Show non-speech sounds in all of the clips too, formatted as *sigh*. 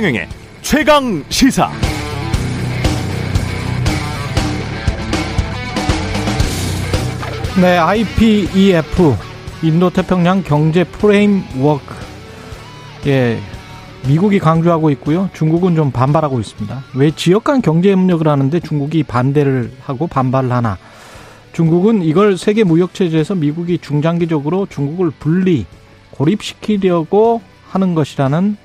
최경영의 최강 시사. 네, IPEF 인도 태평양 경제 프레임워크 예. 미국이 강조하고 있고요. 중국은 좀 반발하고 있습니다. 왜 지역 간 경제 협력을 하는데 중국이 반대를 하고 반발을 하나? 중국은 이걸 세계 무역 체제에서 미국이 중장기적으로 중국을 분리 고립시키려고 하는 것이라는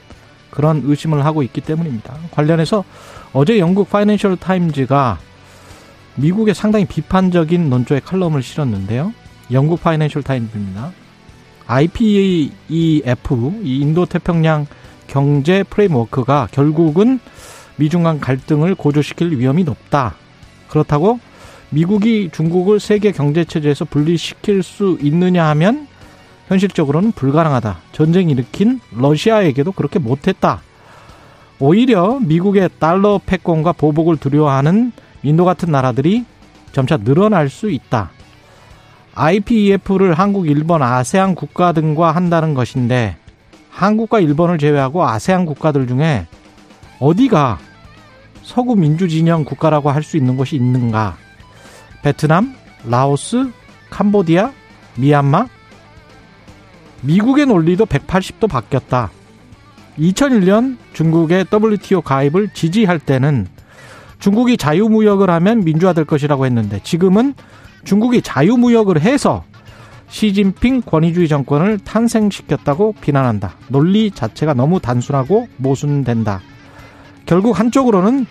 그런 의심을 하고 있기 때문입니다. 관련해서 어제 영국 파이낸셜 타임즈가 미국에 상당히 비판적인 논조의 칼럼을 실었는데요. 영국 파이낸셜 타임즈입니다. IPEF, 이 인도 태평양 경제 프레임워크가 결국은 미중 간 갈등을 고조시킬 위험이 높다. 그렇다고 미국이 중국을 세계 경제 체제에서 분리시킬 수 있느냐 하면 현실적으로는 불가능하다. 전쟁 일으킨 러시아에게도 그렇게 못했다. 오히려 미국의 달러 패권과 보복을 두려워하는 인도 같은 나라들이 점차 늘어날 수 있다. IPEF를 한국, 일본, 아세안 국가 등과 한다는 것인데 한국과 일본을 제외하고 아세안 국가들 중에 어디가 서구 민주 진영 국가라고 할 수 있는 곳이 있는가? 베트남, 라오스, 캄보디아, 미얀마? 미국의 논리도 180도 바뀌었다. 2001년 중국의 WTO 가입을 지지할 때는 중국이 자유무역을 하면 민주화될 것이라고 했는데 지금은 중국이 자유무역을 해서 시진핑 권위주의 정권을 탄생시켰다고 비난한다. 논리 자체가 너무 단순하고 모순된다. 결국 한쪽으로는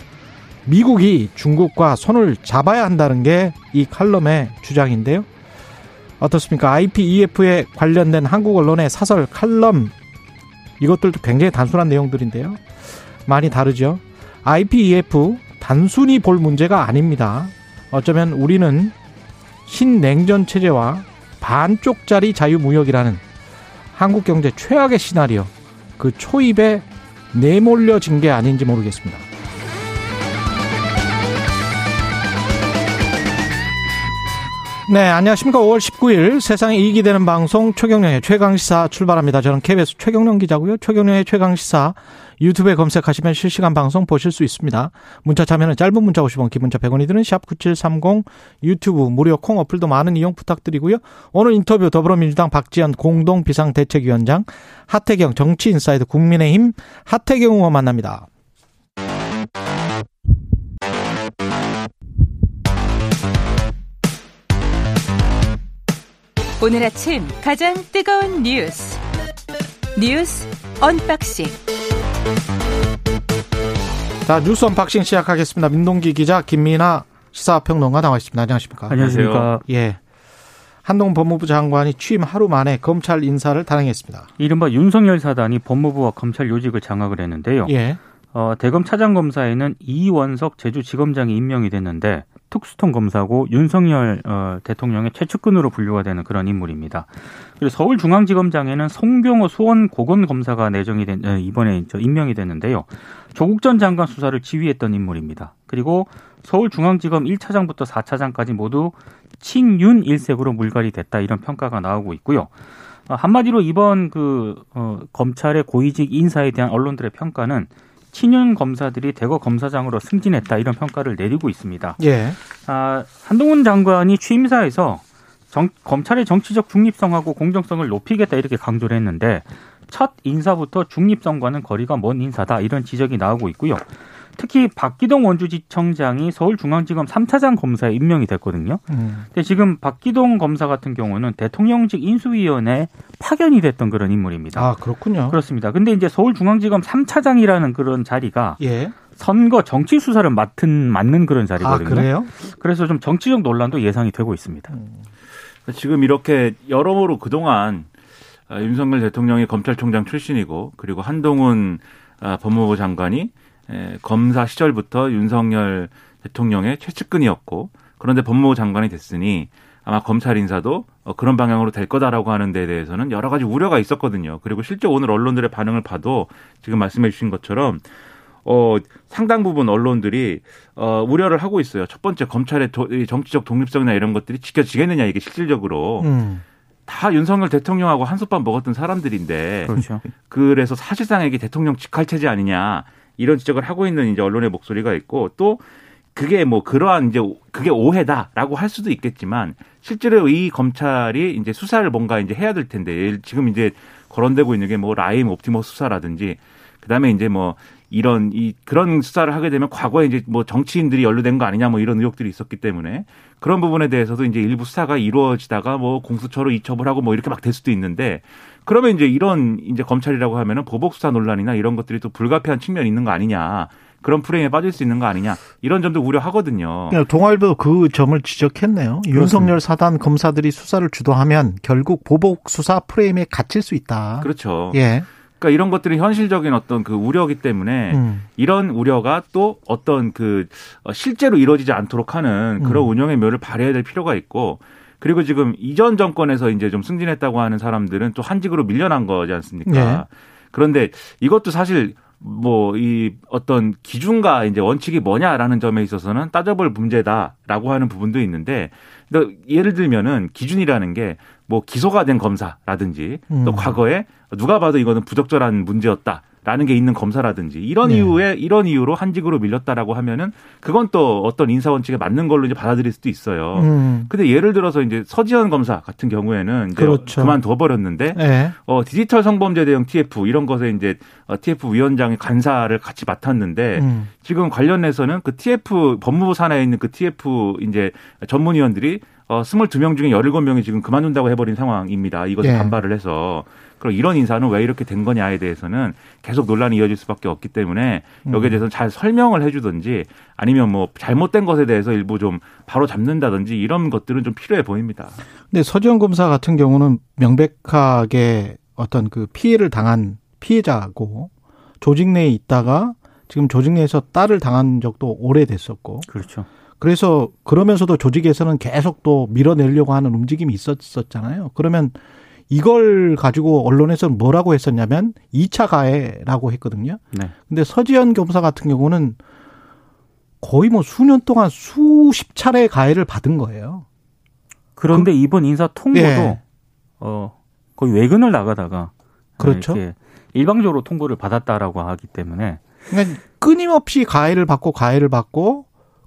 미국이 중국과 손을 잡아야 한다는 게 이 칼럼의 주장인데요. 어떻습니까? IPEF에 관련된 한국 언론의 사설 칼럼 이것들도 굉장히 단순한 내용들인데요. 많이 다르죠. IPEF 단순히 볼 문제가 아닙니다. 어쩌면 우리는 신냉전 체제와 반쪽짜리 자유무역이라는 한국 경제 최악의 시나리오 그 초입에 내몰려진 게 아닌지 모르겠습니다. 네, 안녕하십니까. 5월 19일 세상에 이익이 되는 방송 최경령의 최강시사 출발합니다. 저는 KBS 최경령 기자고요. 최경령의 최강시사 유튜브에 검색하시면 실시간 방송 보실 수 있습니다. 문자 참여는 짧은 문자 50원, 기본자 100원이 드는 샵9730 유튜브 무료 콩 어플도 많은 이용 부탁드리고요. 오늘 인터뷰 더불어민주당 박지현 공동 비상대책위원장 하태경 정치인사이드 국민의힘 하태경 의원 만납니다. 오늘 아침 가장 뜨거운 뉴스 뉴스 언박싱 자 뉴스 언박싱 시작하겠습니다. 민동기 기자 김민아 시사평론가 나와 있습니다. 안녕하십니까? 안녕하십니까? 예. 한동 법무부 장관이 취임 하루 만에 검찰 인사를 단행했습니다. 이른바 윤석열 사단이 법무부와 검찰 요직을 장악을 했는데요. 예. 어, 대검 차장검사에는 이원석 제주지검장이 임명이 됐는데 특수통 검사고 윤석열 어, 대통령의 최측근으로 분류가 되는 그런 인물입니다. 그리고 서울중앙지검장에는 송병호 수원 고검 검사가 내정이 된 어, 이번에 저 임명이 됐는데요. 조국 전 장관 수사를 지휘했던 인물입니다. 그리고 서울중앙지검 1차장부터 4차장까지 모두 친윤 일색으로 물갈이 됐다 이런 평가가 나오고 있고요. 어, 한마디로 이번 그 어, 검찰의 고위직 인사에 대한 언론들의 평가는 친윤 검사들이 대거 검사장으로 승진했다 이런 평가를 내리고 있습니다. 예. 아, 한동훈 장관이 취임사에서 정, 검찰의 정치적 중립성하고 공정성을 높이겠다 이렇게 강조를 했는데 첫 인사부터 중립성과는 거리가 먼 인사다 이런 지적이 나오고 있고요. 특히 박기동 원주지청장이 서울중앙지검 3차장 검사에 임명이 됐거든요. 음. 근데 지금 박기동 검사 같은 경우는 대통령직 인수위원회 파견이 됐던 그런 인물입니다. 아 그렇군요. 그렇습니다. 근데 이제 서울중앙지검 3차장이라는 그런 자리가 예. 선거 정치 수사를 맡은 맡는 그런 아 자리거든요. 그래요? 그래서 좀 정치적 논란도 예상이 되고 있습니다. 지금 이렇게 여러모로 그동안 아, 윤석열 대통령이 검찰총장 출신이고 그리고 한동훈 아, 법무부 장관이 에, 검사 시절부터 윤석열 대통령의 최측근이었고 그런데 법무부 장관이 됐으니 아마 검찰 인사도 어, 그런 방향으로 될 거다라고 하는 데 대해서는 여러 가지 우려가 있었거든요. 그리고 실제 오늘 언론들의 반응을 봐도 지금 말씀해 주신 것처럼 어, 상당 부분 언론들이 어, 우려를 하고 있어요. 첫 번째 검찰의 도, 이 정치적 독립성이나 이런 것들이 지켜지겠느냐 이게 실질적으로 음. 다 윤석열 대통령하고 한솥밥 먹었던 사람들인데 그렇죠. 그래서 사실상 이게 대통령 직할 체제 아니냐 이런 지적을 하고 있는 이제 언론의 목소리가 있고 또 그게 뭐 그러한 이제 그게 오해다라고 할 수도 있겠지만 실제로 이 검찰이 이제 수사를 뭔가 이제 해야 될 텐데 지금 이제 거론되고 있는 게 뭐 라임 옵티머스 수사라든지 그다음에 이제 뭐 이런 이 그런 수사를 하게 되면 과거에 이제 뭐 정치인들이 연루된 거 아니냐 뭐 이런 의혹들이 있었기 때문에 그런 부분에 대해서도 이제 일부 수사가 이루어지다가 뭐 공수처로 이첩을 하고 뭐 이렇게 막 될 수도 있는데 그러면 이제 이런 이제 검찰이라고 하면은 보복 수사 논란이나 이런 것들이 또 불가피한 측면이 있는 거 아니냐. 그런 프레임에 빠질 수 있는 거 아니냐 이런 점도 우려하거든요. 동아일보 그 점을 지적했네요. 그렇습니다. 윤석열 사단 검사들이 수사를 주도하면 결국 보복 수사 프레임에 갇힐 수 있다. 그렇죠. 예. 그러니까 이런 것들이 현실적인 어떤 그 우려이기 때문에 음. 이런 우려가 또 어떤 그 실제로 이루어지지 않도록 하는 그런 음. 운영의 묘를 발휘해야 될 필요가 있고 그리고 지금 이전 정권에서 이제 좀 승진했다고 하는 사람들은 또 한직으로 밀려난 거지 않습니까? 네. 그런데 이것도 사실 뭐 이 어떤 기준과 이제 원칙이 뭐냐라는 점에 있어서는 따져볼 문제다라고 하는 부분도 있는데 예를 들면은 기준이라는 게 뭐 기소가 된 검사라든지 또 음. 과거에 누가 봐도 이거는 부적절한 문제였다. 라는 게 있는 검사라든지 이런 네. 이유에 이런 이유로 한직으로 밀렸다라고 하면은 그건 또 어떤 인사 원칙에 맞는 걸로 이제 받아들일 수도 있어요. 음. 근데 예를 들어서 이제 서지현 검사 같은 경우에는 이제 그렇죠. 그만둬 버렸는데 네. 어 디지털 성범죄 대응 TF 이런 것에 이제 어, TF 위원장이 간사를 같이 맡았는데 음. 지금 관련해서는 그 TF 법무부 산하에 있는 그 TF 이제 전문위원들이 어 22명 중에 17명이 지금 그만둔다고 해버린 상황입니다. 이것에 예. 반발을 해서 그럼 이런 인사는 왜 이렇게 된 거냐에 대해서는 계속 논란이 이어질 수밖에 없기 때문에 여기에 음. 대해서는 잘 설명을 해주든지 아니면 뭐 잘못된 것에 대해서 일부 좀 바로 잡는다든지 이런 것들은 좀 필요해 보입니다. 근데 서지현 검사 같은 경우는 명백하게 어떤 그 피해를 당한 피해자고 조직 내에 있다가 지금 조직 내에서 딸을 당한 적도 오래됐었고. 그렇죠. 그래서 그러면서도 조직에서는 계속 또 밀어내려고 하는 움직임이 있었었잖아요. 그러면 이걸 가지고 언론에서는 뭐라고 했었냐면 2차 가해라고 했거든요. 네. 근데 서지현 검사 같은 경우는 거의 뭐 수년 동안 수십 차례 가해를 받은 거예요. 그런데 그, 이번 인사 통보도 예. 어 거의 외근을 나가다가 그렇죠. 일방적으로 통보를 받았다라고 하기 때문에 그러니까 끊임없이 가해를 받고 가해를 받고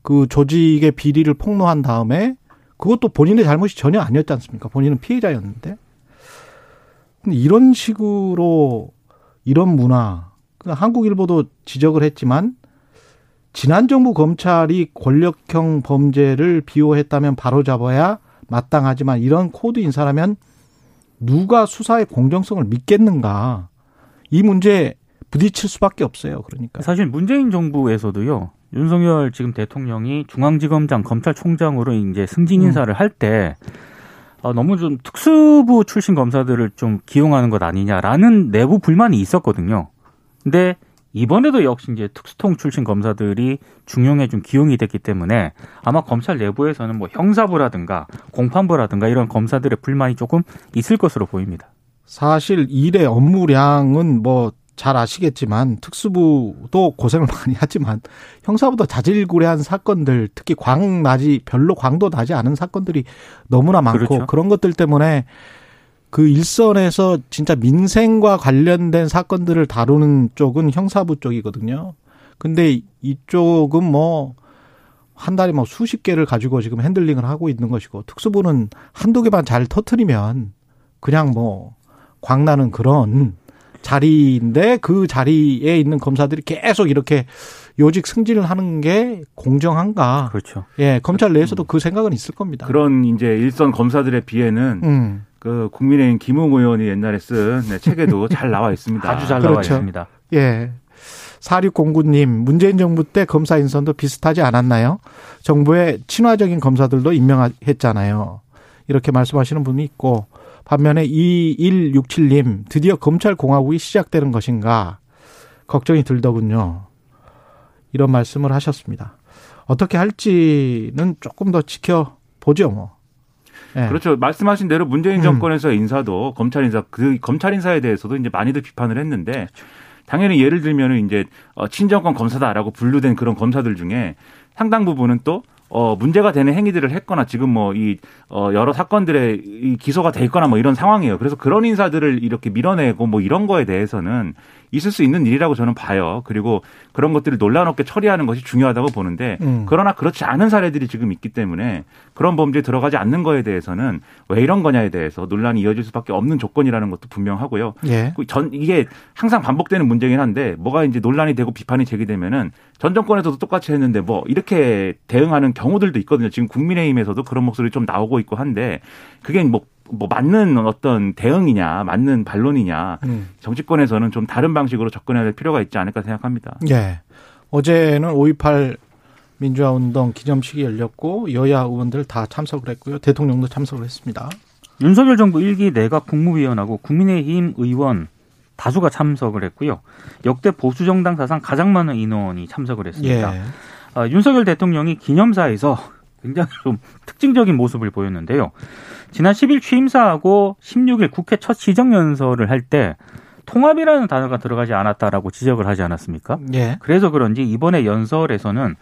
그 조직의 비리를 폭로한 다음에 그것도 본인의 잘못이 전혀 아니었지 않습니까? 본인은 피해자였는데 근데 이런 식으로 이런 문화, 그 한국일보도 지적을 했지만 지난 정부 검찰이 권력형 범죄를 비호했다면 바로 잡아야 마땅하지만 이런 코드 인사라면 누가 수사의 공정성을 믿겠는가? 이 문제 부딪힐 수밖에 없어요. 그러니까 사실 문재인 정부에서도요. 윤석열 지금 대통령이 중앙지검장 검찰총장으로 이제 승진 인사를 음. 할때 어, 너무 좀 특수부 출신 검사들을 좀 기용하는 것 아니냐라는 내부 불만이 있었거든요. 근데 이번에도 역시 이제 특수통 출신 검사들이 중용에 좀 기용이 됐기 때문에 아마 검찰 내부에서는 뭐 형사부라든가 공판부라든가 이런 검사들의 불만이 조금 있을 것으로 보입니다. 사실 일의 업무량은 뭐 잘 아시겠지만 특수부도 고생을 *laughs* 많이 하지만 형사보다 자질구레한 사건들 특히 광 나지 별로 광도 나지 않은 사건들이 너무나 많고 그렇죠. 그런 것들 때문에 그 일선에서 진짜 민생과 관련된 사건들을 다루는 쪽은 형사부 쪽이거든요. 근데 이쪽은 뭐 한 달에 뭐 수십 개를 가지고 지금 핸들링을 하고 있는 것이고 특수부는 한두 개만 잘 터트리면 그냥 뭐 광나는 그런 자리인데 그 자리에 있는 검사들이 계속 이렇게 요직 승진을 하는 게 공정한가? 그렇죠. 예, 검찰 내에서도 그 생각은 있을 겁니다. 그런 이제 일선 검사들에 비해는 음. 그 국민의힘 김웅 의원이 옛날에 쓴 네, 책에도 *laughs* 잘 나와 있습니다. 아주 잘 그렇죠. 나와 있습니다. 예. 4609님, 문재인 정부 때 검사 인선도 비슷하지 않았나요? 정부의 친화적인 검사들도 임명했잖아요. 이렇게 말씀하시는 분이 있고, 반면에 2167님, 드디어 검찰 공화국이 시작되는 것인가 걱정이 들더군요. 이런 말씀을 하셨습니다. 어떻게 할지는 조금 더 지켜보죠, 뭐. 네. 그렇죠. 말씀하신 대로 문재인 음. 정권에서 음. 인사도 검찰 인사 그 검찰 인사에 대해서도 이제 많이들 비판을 했는데 당연히 예를 들면은 이제 어, 친정권 검사다라고 분류된 그런 검사들 중에 상당 부분은 또 어, 문제가 되는 행위들을 했거나 지금 뭐 이 어, 여러 사건들에 이 기소가 돼 있거나 뭐 이런 상황이에요. 그래서 그런 인사들을 이렇게 밀어내고 뭐 이런 거에 대해서는 있을 수 있는 일이라고 저는 봐요. 그리고 그런 것들을 논란 없게 처리하는 것이 중요하다고 보는데 음. 그러나 그렇지 않은 사례들이 지금 있기 때문에 그런 범죄에 들어가지 않는 거에 대해서는 왜 이런 거냐에 대해서 논란이 이어질 수밖에 없는 조건이라는 것도 분명하고요. 예. 그전 이게 항상 반복되는 문제긴 한데 뭐가 이제 논란이 되고 비판이 제기되면은 전 정권에서도 똑같이 했는데 뭐 이렇게 대응하는 경우들도 있거든요. 지금 국민의힘에서도 그런 목소리 좀 나오고 있고 한데 그게 뭐, 뭐 맞는 어떤 대응이냐, 맞는 반론이냐, 음. 정치권에서는 좀 다른 방식으로 접근해야 될 필요가 있지 않을까 생각합니다. 예. 어제는 5.18 민주화 운동 기념식이 열렸고 여야 의원들 다 참석을 했고요. 대통령도 참석을 했습니다. 윤석열 정부 일기 내각 국무위원하고 국민의힘 의원 다수가 참석을 했고요. 역대 보수 정당 사상 가장 많은 인원이 참석을 했습니다. 예. 아, 윤석열 대통령이 기념사에서 굉장히 좀 특징적인 모습을 보였는데요. 지난 10일 취임사하고 16일 국회 첫 시정연설을 할 때 통합이라는 단어가 들어가지 않았다라고 지적을 하지 않았습니까? 예. 그래서 그런지 이번에 연설에서는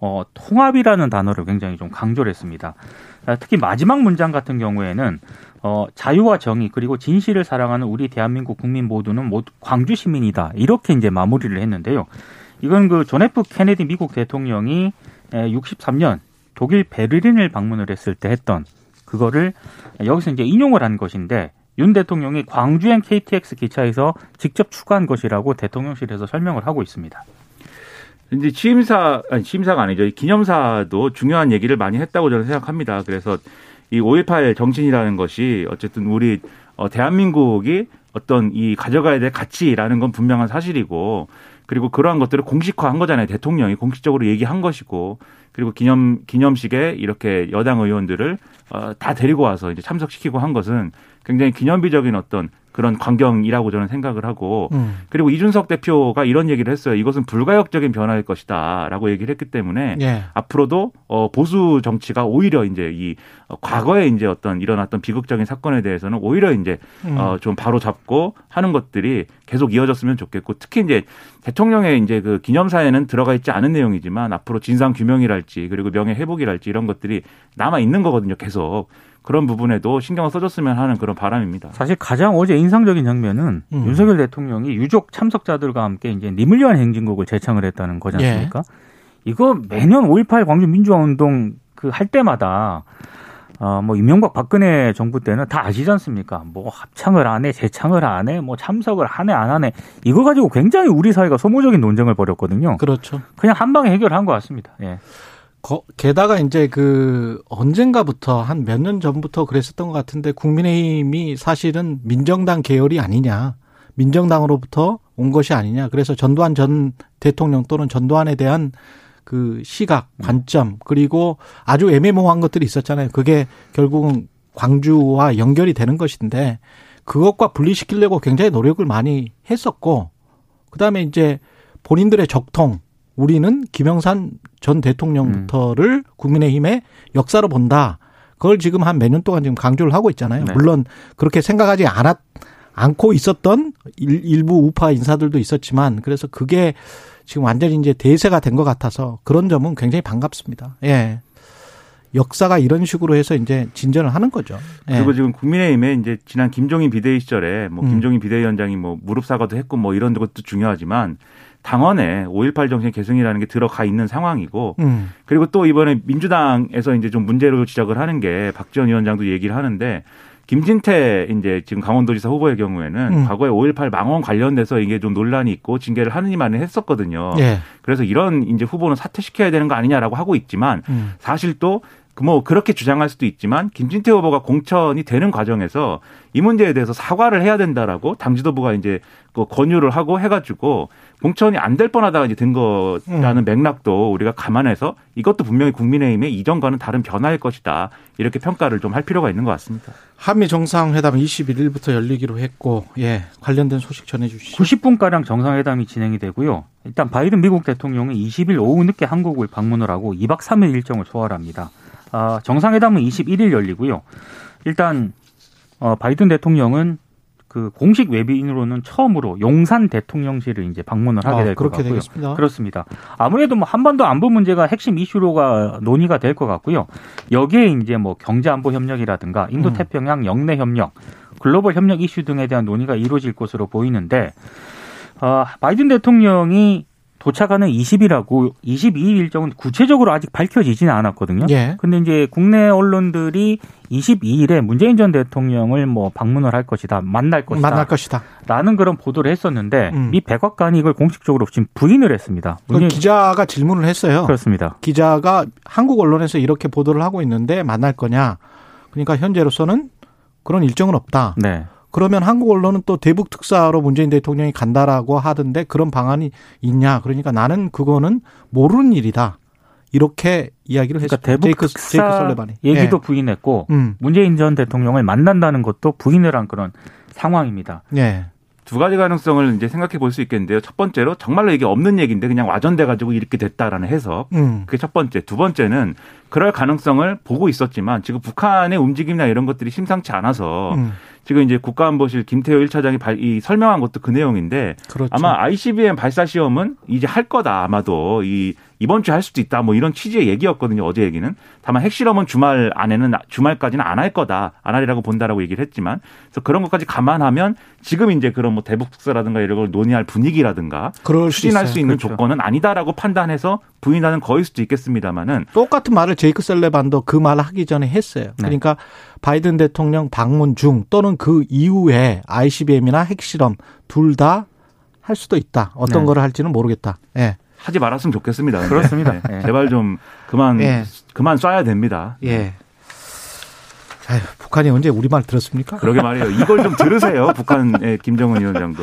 어, 통합이라는 단어를 굉장히 좀 강조를 했습니다. 아, 특히 마지막 문장 같은 경우에는 어, 자유와 정의 그리고 진실을 사랑하는 우리 대한민국 국민 모두는 모두 광주 시민이다. 이렇게 이제 마무리를 했는데요. 이건 그 존 F 케네디 미국 대통령이 63년 독일 베를린을 방문을 했을 때 했던 그거를 여기서 이제 인용을 한 것인데 윤 대통령이 광주행 KTX 기차에서 직접 추가한 것이라고 대통령실에서 설명을 하고 있습니다. 이제 취임사 아니 취임사가 아니죠. 이 기념사도 중요한 얘기를 많이 했다고 저는 생각합니다. 그래서 이 5.18 정신이라는 것이 어쨌든 우리 어, 대한민국이 어떤 이 가져가야 될 가치라는 건 분명한 사실이고 그리고 그러한 것들을 공식화한 거잖아요. 대통령이 공식적으로 얘기한 것이고 그리고 기념 기념식에 이렇게 여당 의원들을 어, 다 데리고 와서 이제 참석시키고 한 것은 굉장히 기념비적인 어떤 그런 광경이라고 저는 생각을 하고 음. 그리고 이준석 대표가 이런 얘기를 했어요. 이것은 불가역적인 변화일 것이다라고 얘기를 했기 때문에 예. 앞으로도 어 보수 정치가 오히려 이제 이 어, 과거에 이제 어떤 일어났던 비극적인 사건에 대해서는 오히려 이제 음. 어좀 바로 잡고 하는 것들이 계속 이어졌으면 좋겠고 특히 이제 대통령의 이제 그 기념사에는 들어가 있지 않은 내용이지만 앞으로 진상 규명이랄지 그리고 명예 회복이랄지 이런 것들이 남아 있는 거거든요. 계속 그런 부분에도 신경을 써줬으면 하는 그런 바람입니다. 사실 가장 어제 인상적인 장면은 음. 윤석열 대통령이 유족 참석자들과 함께 이제 님을 위한 행진곡을 제창을 했다는 거지 예. 않습니까? 이거 매년 5.18 광주 민주화 운동 그 할 때마다 어, 뭐, 이명박 박근혜 정부 때는 다 아시지 않습니까? 뭐, 합창을 안 해, 재창을 안 해, 뭐, 참석을 하네, 안 하네. 이거 가지고 굉장히 우리 사회가 소모적인 논쟁을 벌였거든요. 그렇죠. 그냥 한 방에 해결한 것 같습니다. 예. 거- 게다가 이제 그 언젠가부터 한 몇 년 전부터 그랬었던 것 같은데 국민의힘이 사실은 민정당 계열이 아니냐. 민정당으로부터 온 것이 아니냐. 그래서 전두환 전 대통령 또는 전두환에 대한 그 시각, 관점, 그리고 아주 애매모호한 것들이 있었잖아요. 그게 결국은 광주와 연결이 되는 것인데 그것과 분리시키려고 굉장히 노력을 많이 했었고 그다음에 이제 본인들의 적통 우리는 김영삼 전 대통령부터를 국민의힘의 역사로 본다. 그걸 지금 한 몇 년 동안 지금 강조를 하고 있잖아요. 네. 물론 그렇게 생각하지 않았 않고 있었던 일, 일부 우파 인사들도 있었지만 그래서 그게 지금 완전히 이제 대세가 된 것 같아서 그런 점은 굉장히 반갑습니다. 예. 역사가 이런 식으로 해서 이제 진전을 하는 거죠. 예. 그리고 지금 국민의힘에 이제 지난 김종인 비대위 시절에 뭐 음. 김종인 비대위원장이 뭐 무릎 사과도 했고 뭐 이런 것도 중요하지만 당원에 5.18 정신 계승이라는 게 들어가 있는 상황이고 음. 그리고 또 이번에 민주당에서 이제 좀 문제로 지적을 하는 게 박지원 위원장도 얘기를 하는데 김진태 이제 지금 강원도지사 후보의 경우에는 음. 과거에 5.18 망원 관련돼서 이게 좀 논란이 있고 징계를 하느니만은 했었거든요. 예. 그래서 이런 이제 후보는 사퇴시켜야 되는 거 아니냐라고 하고 있지만 음. 사실 또 뭐 그렇게 주장할 수도 있지만 김진태 후보가 공천이 되는 과정에서 이 문제에 대해서 사과를 해야 된다라고 당 지도부가 이제 그 권유를 하고 해가지고 공천이 안 될 뻔하다가 이제 된 거라는 맥락도 우리가 감안해서 이것도 분명히 국민의힘의 이전과는 다른 변화일 것이다 이렇게 평가를 좀 할 필요가 있는 것 같습니다. 한미 정상회담 21일부터 열리기로 했고 예 관련된 소식 전해주시죠. 90분 가량 정상회담이 진행이 되고요. 일단 바이든 미국 대통령은 20일 오후 늦게 한국을 방문을 하고 2박 3일 일정을 소화합니다. 아, 정상회담은 21일 열리고요. 일단 어, 바이든 대통령은 그 공식 외비인으로는 처음으로 용산 대통령실을 이제 방문을 하게 아, 될것 그렇게 같고요. 되겠습니다. 그렇습니다. 아무래도 뭐 한반도 안보 문제가 핵심 이슈로가 논의가 될 것 같고요. 여기에 이제 뭐 경제 안보 협력이라든가 인도 음. 태평양 영내 협력, 글로벌 협력 이슈 등에 대한 논의가 이루어질 것으로 보이는데 어, 바이든 대통령이 도착하는 20일하고 22일 일정은 구체적으로 아직 밝혀지지는 않았거든요. 예. 근데 이제 국내 언론들이 22일에 문재인 전 대통령을 뭐 방문을 할 것이다, 만날 것이다, 만날 것이다. 라는 그런 보도를 했었는데 음. 미 백악관이 이걸 공식적으로 지금 부인을 했습니다. 그 문재인- 기자가 질문을 했어요. 그렇습니다. 기자가 한국 언론에서 이렇게 보도를 하고 있는데 만날 거냐? 그러니까 현재로서는 그런 일정은 없다. 네. 그러면 한국 언론은 또 대북 특사로 문재인 대통령이 간다라고 하던데 그런 방안이 있냐? 그러니까 나는 그거는 모르는 일이다. 이렇게 이야기를 그러니까 했습니다. 대북 제이크, 특사 제이크 설레반이. 얘기도 예. 부인했고 음. 문재인 전 대통령을 만난다는 것도 부인을 한 그런 상황입니다. 예. 두 가지 가능성을 이제 생각해 볼 수 있겠는데요. 첫 번째로 정말로 이게 없는 얘기인데 그냥 와전돼 가지고 이렇게 됐다라는 해석. 음. 그게 첫 번째. 두 번째는 그럴 가능성을 보고 있었지만 지금 북한의 움직임이나 이런 것들이 심상치 않아서 음. 지금 이제 국가안보실 김태호 1차장이 발, 이 설명한 것도 그 내용인데 그렇죠. 아마 ICBM 발사 시험은 이제 할 거다 아마도 이 이번 주에 할 수도 있다 뭐 이런 취지의 얘기였거든요 어제 얘기는 다만 핵실험은 주말 안에는 주말까지는 안 할 거다 안 하리라고 본다라고 얘기를 했지만 그래서 그런 것까지 감안하면 지금 이제 그런 뭐 대북 특사라든가 이런 걸 논의할 분위기라든가 그럴 수 추진할 있어요. 수 있는 그렇죠. 조건은 아니다라고 판단해서 부인하는 거일 수도 있겠습니다만은 똑같은 말을 제이크 셀레반도 그 말을 하기 전에 했어요. 네. 그러니까 바이든 대통령 방문 중 또는 그 이후에 ICBM이나 핵실험 둘 다 할 수도 있다. 어떤 네. 거를 할지는 모르겠다. 예. 하지 말았으면 좋겠습니다. 근데. 그렇습니다. 네. 예. 제발 좀 그만 예. 그만 쏴야 됩니다. 예. 아휴, 북한이 언제 우리 말 들었습니까? 그러게 말이에요. 이걸 좀 들으세요. 북한의 김정은 위원장도.